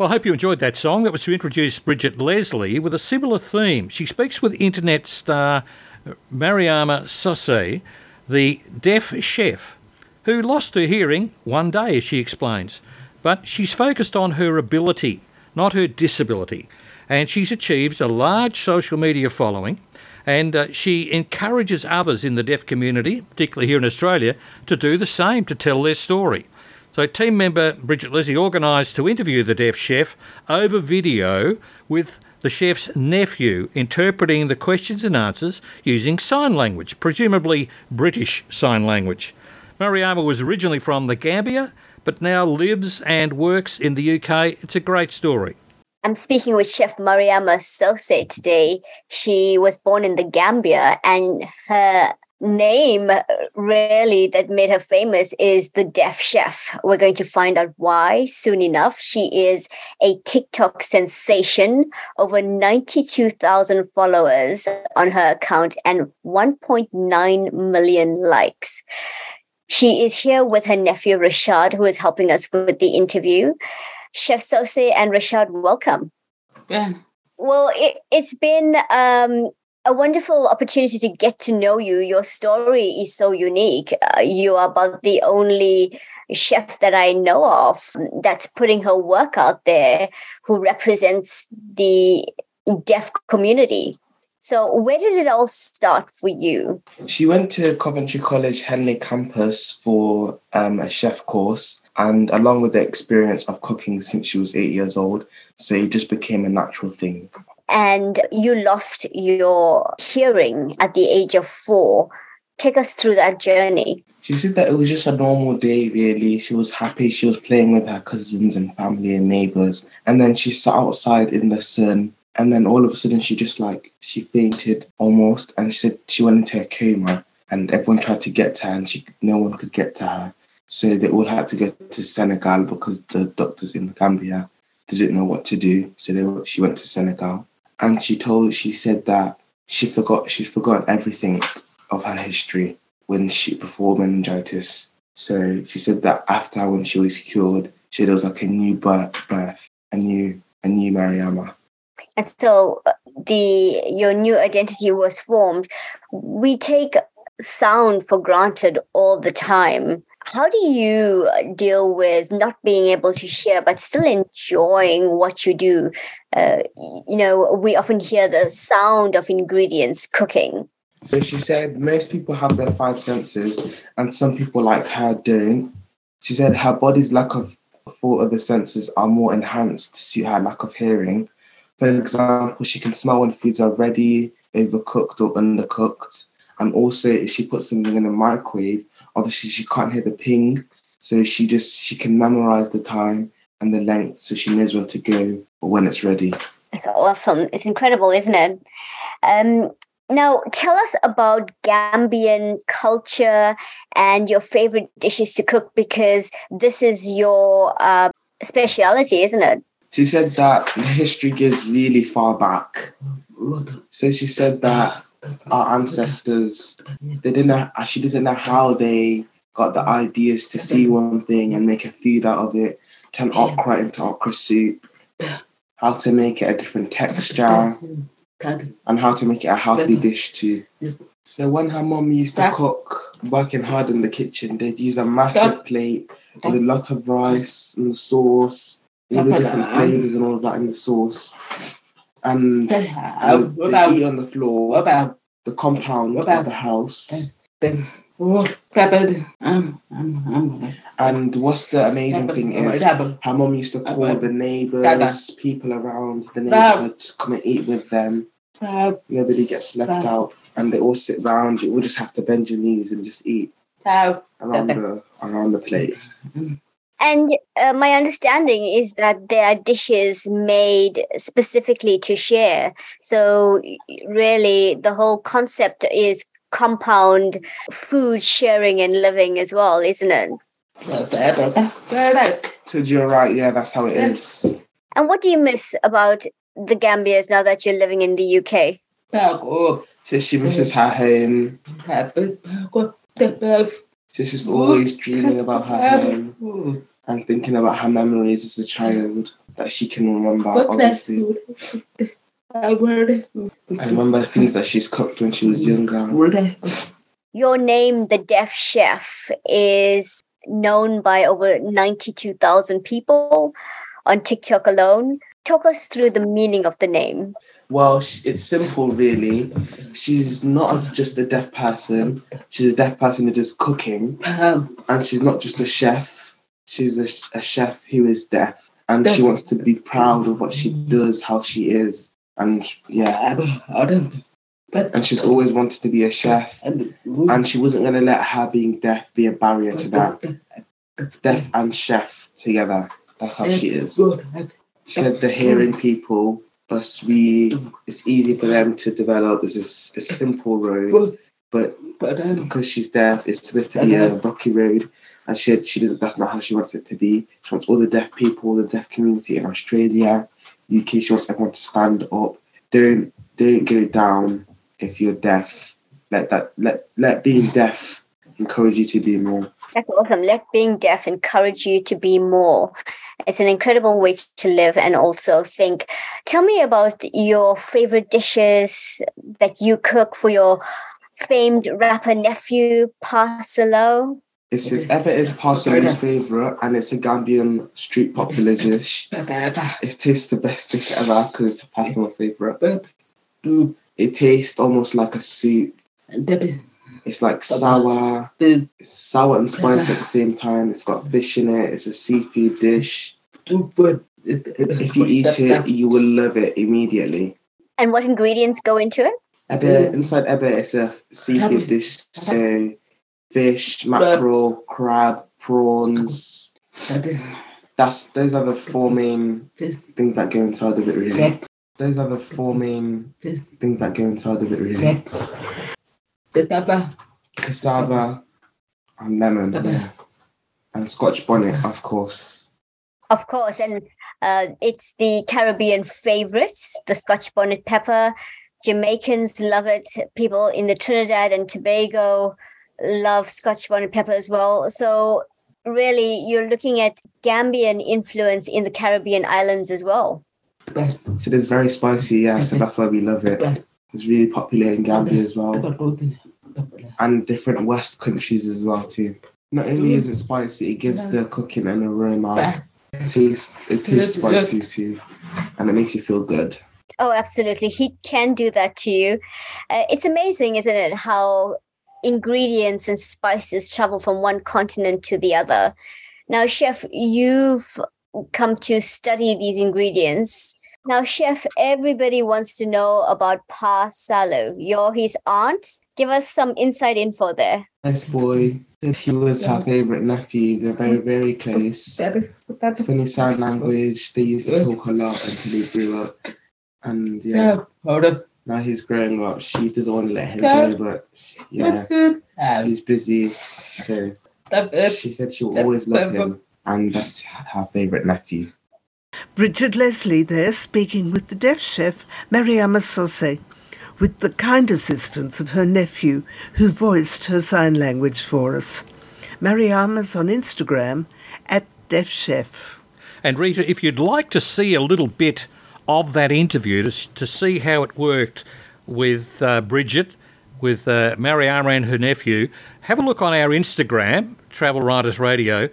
Well, I hope you enjoyed that song. That was to introduce Bridgett Leslie with a similar theme. She speaks with internet star Mariama Sossey, the deaf chef, who lost her hearing one day, as she explains. But she's focused on her ability, not her disability. And she's achieved a large social media following and uh, she encourages others in the deaf community, particularly here in Australia, to do the same, to tell their story. So, team member Bridgett Leslie organised to interview the deaf chef over video with the chef's nephew interpreting the questions and answers using sign language, presumably British Sign Language. Mariama was originally from the Gambia, but now lives and works in the UK. It's a great story. I'm speaking with Chef Mariama Sossey today. She was born in the Gambia, and her name really that made her famous is the deaf chef. We're going to find out why soon enough. She is a tiktok sensation over 92000 followers on her account and 1.9 million likes. She is here with her nephew rashad who is helping us with the interview. Chef Sossey and rashad welcome. Yeah. Well it, it's been um, a wonderful opportunity to get to know you. Your story is so unique. Uh, you are about the only chef that I know of that's putting her work out there who represents the deaf community. So, where did it all start for you? She went to Coventry College Henley campus for um, a chef course, and along with the experience of cooking since she was eight years old, so it just became a natural thing and you lost your hearing at the age of four. Take us through that journey. She said that it was just a normal day, really. She was happy. She was playing with her cousins and family and neighbors. And then she sat outside in the sun. And then all of a sudden, she just like, she fainted almost. And she said she went into a coma. And everyone tried to get to her, and she, no one could get to her. So they all had to go to Senegal because the doctors in Gambia didn't know what to do. So they, she went to Senegal and she told she said that she forgot she'd forgotten everything of her history when she before meningitis. So she said that after when she was cured, she said it was like a new birth, birth a new a new Mariama. And so uh, the your new identity was formed. We take sound for granted all the time how do you deal with not being able to hear but still enjoying what you do? Uh, you know we often hear the sound of ingredients cooking. So she said most people have their five senses and some people like her don't she said her body's lack of four other senses are more enhanced to suit her lack of hearing. For example she can smell when foods are ready overcooked or undercooked and also if she puts something in the microwave obviously she can't hear the ping, so she just she can memorize the time and the length, so she knows when to go or when it's ready. It's awesome. It's incredible, isn't it? Um, now, tell us about Gambian culture and your favorite dishes to cook because this is your uh, speciality, isn't it? She said that the history goes really far back. So she said that our ancestors they didn't know uh, she doesn't know how they got the ideas to see one thing and make a food out of it turn okra into okra soup how to make it a different texture and how to make it a healthy dish too. So when her mom used to cook working hard in the kitchen they'd use a massive plate with a lot of rice and the sauce all the different flavors and all of that in the sauce and they, they eat on the floor, about the compound What about of the house. and what's the amazing thing is, her mom used to call the neighbors, people around the neighborhood to come and eat with them. Nobody gets left out, and they all sit round. You. All just have to bend your knees and just eat around the around the plate. And uh, my understanding is that there are dishes made specifically to share. So, really, the whole concept is compound food sharing and living as well, isn't it? So, you're right. Yeah, that's how it is. And what do you miss about the Gambias now that you're living in the UK? So, she misses her home. So, just always dreaming about her home and thinking about her memories as a child. that she can remember. Obviously, I remember things that she's cooked when she was younger. Your name, the Deaf Chef, is known by over 92,000 people on TikTok alone. Talk us through the meaning of the name. Well, it's simple, really. She's not just a deaf person. She's a deaf person who does cooking, um, and she's not just a chef. She's a, a chef who is deaf, and she wants to be proud of what she does, how she is, and yeah. i don't. And she's always wanted to be a chef, and she wasn't going to let her being deaf be a barrier to that. Deaf and chef together. That's how she is. She said the hearing people Plus, we it's easy for them to develop. It's a, a simple road, but um, because she's deaf, it's supposed to be a rocky road. And she said she doesn't. That's not how she wants it to be. She wants all the deaf people, the deaf community in Australia, UK. She wants everyone to stand up. Don't don't go down if you're deaf. Let that let let being deaf encourage you to do more. That's awesome. Let being deaf encourage you to be more. It's an incredible way to live and also think. Tell me about your favorite dishes that you cook for your famed rapper nephew, Pa Solo. It's his ever is Pa Solo's favorite, and it's a Gambian street popular dish. It tastes the best dish ever because it's Pa favorite. It tastes almost like a soup. It's like sour. It's sour and spicy at the same time. It's got fish in it. It's a seafood dish. If you eat it, you will love it immediately. And what ingredients go into it? Ebbeh, inside ebbeh, it's a seafood dish. So fish, mackerel, crab, prawns. That's those are the four main things that go inside of it. Really, those are the four main things that go inside of it. Really cassava, cassava, and lemon, yeah. and Scotch bonnet, of course. Of course, and uh, it's the Caribbean favorites, the Scotch bonnet pepper. Jamaicans love it. People in the Trinidad and Tobago love Scotch bonnet pepper as well. So really, you're looking at Gambian influence in the Caribbean islands as well. So it's very spicy, yeah. So that's why we love it. It's really popular in Gambia as well, and different West countries as well too. Not only is it spicy, it gives the cooking an aroma. It tastes it tastes spicy too, and it makes you feel good. Oh, absolutely. He can do that to you. Uh, it's amazing, isn't it, how ingredients and spices travel from one continent to the other. Now, chef, you've come to study these ingredients now, Chef, everybody wants to know about Pa Solo. You're his aunt. Give us some inside info there. Nice boy. He was her favorite nephew. They're very, very close. Funny sign language. They used to talk a lot until he grew up. And yeah, now he's growing up. She doesn't want to let him go, but yeah, he's busy. So she said she'll always love him. And that's her favorite nephew. Bridgett Leslie there speaking with the deaf chef Mariama Sossey, with the kind assistance of her nephew who voiced her sign language for us. Mariama's on Instagram at Deaf Chef. And Rita, if you'd like to see a little bit of that interview, to, to see how it worked with uh, Bridgett, with uh, Mariama and her nephew, have a look on our Instagram, Travel Writers Radio,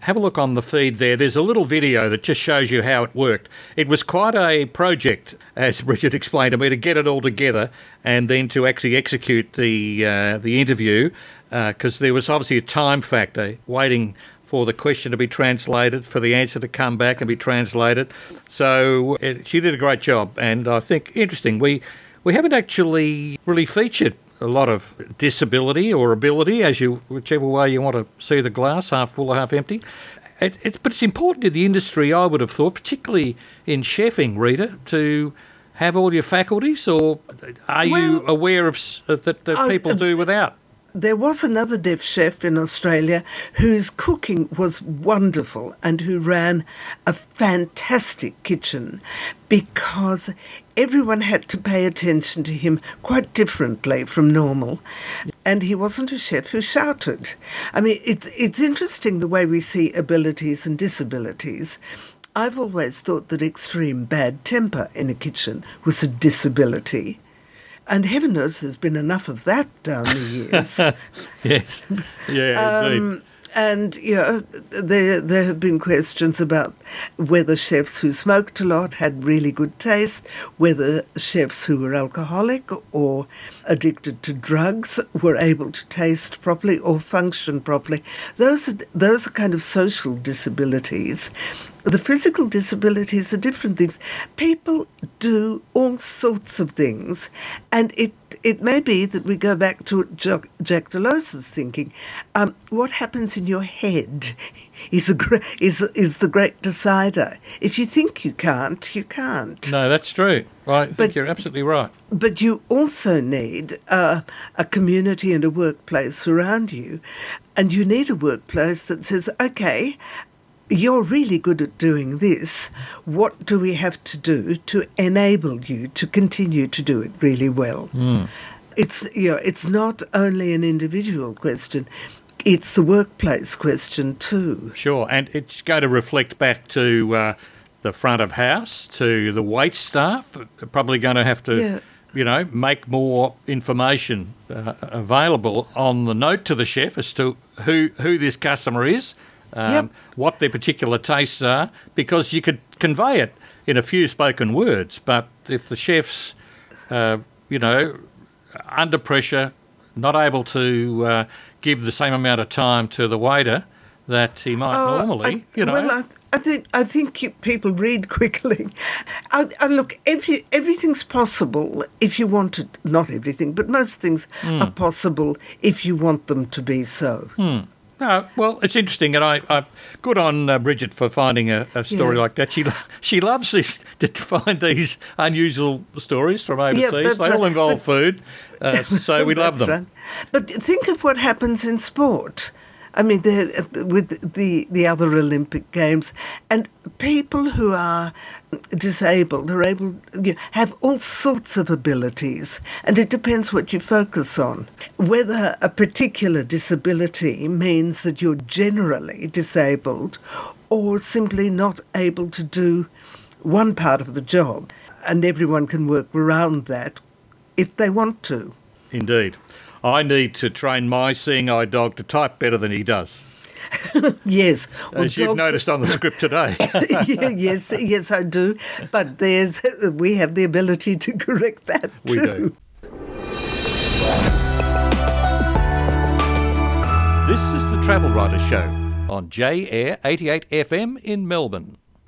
have a look on the feed there. There's a little video that just shows you how it worked. It was quite a project, as Bridgett explained to me, to get it all together and then to actually execute the uh, the interview, because uh, there was obviously a time factor waiting for the question to be translated, for the answer to come back and be translated. So it, she did a great job, and I think interesting. We we haven't actually really featured a lot of disability or ability, as you whichever way you want to see the glass, half full or half empty. It, it, but it's important in the industry, I would have thought, particularly in chefing, Rita, to have all your faculties, or are well, you aware of uh, that, that people do without? there was another deaf chef in Australia whose cooking was wonderful and who ran a fantastic kitchen because everyone had to pay attention to him quite differently from normal. And he wasn't a chef who shouted. I mean, it's, it's interesting the way we see abilities and disabilities. I've always thought that extreme bad temper in a kitchen was a disability. And heaven knows there's been enough of that down the years. yes. Yeah, indeed. Um, and you know, there there have been questions about whether chefs who smoked a lot had really good taste, whether chefs who were alcoholic or addicted to drugs were able to taste properly or function properly. Those are, those are kind of social disabilities. The physical disabilities are different things. People do all sorts of things, and it it may be that we go back to Jack, Jack Delos's thinking. Um, what happens in your head is a is is the great decider. If you think you can't, you can't. No, that's true. I think But- you're absolutely right. But you also need uh, a community and a workplace around you. And you need a workplace that says, okay, you're really good at doing this. What do we have to do to enable you to continue to do it really well? It's, you know, it's not only an individual question, it's the workplace question too. Sure, and it's going to reflect back to uh, the front of house, to the wait staff. They're probably going to have to, Yeah. you know, make more information uh, available on the note to the chef as to who who this customer is, um, Yep. what their particular tastes are, because you could convey it in a few spoken words. But if the chef's, uh, you know, under pressure, not able to uh, give the same amount of time to the waiter that he might Oh, normally, I- you know. Well, I, th- I think I think you- people read quickly. I, I look, every, everything's possible if you want it. Not everything, but most things Hmm. are possible if you want them to be so. No, well, it's interesting, and I, I good on uh, Bridgett for finding a, a story Yeah. like that. She she loves this, to find these unusual stories from overseas. that's they all involve food, uh, so we love them. right. But think of what happens in sport. I mean, with the the other Olympic Games, and people who are disabled are able you know, have all sorts of abilities, and it depends what you focus on. Whether a particular disability means that you're generally disabled, or simply not able to do one part of the job, and everyone can work around that if they want to. Indeed, I need to train my seeing eye dog to type better than he does, Yes, well, as you've dogs- noticed on the script today. Yes, yes, I do. But there's we have the ability to correct that We too. do. This is the Travel Writer Show on J Air 88 FM in Melbourne.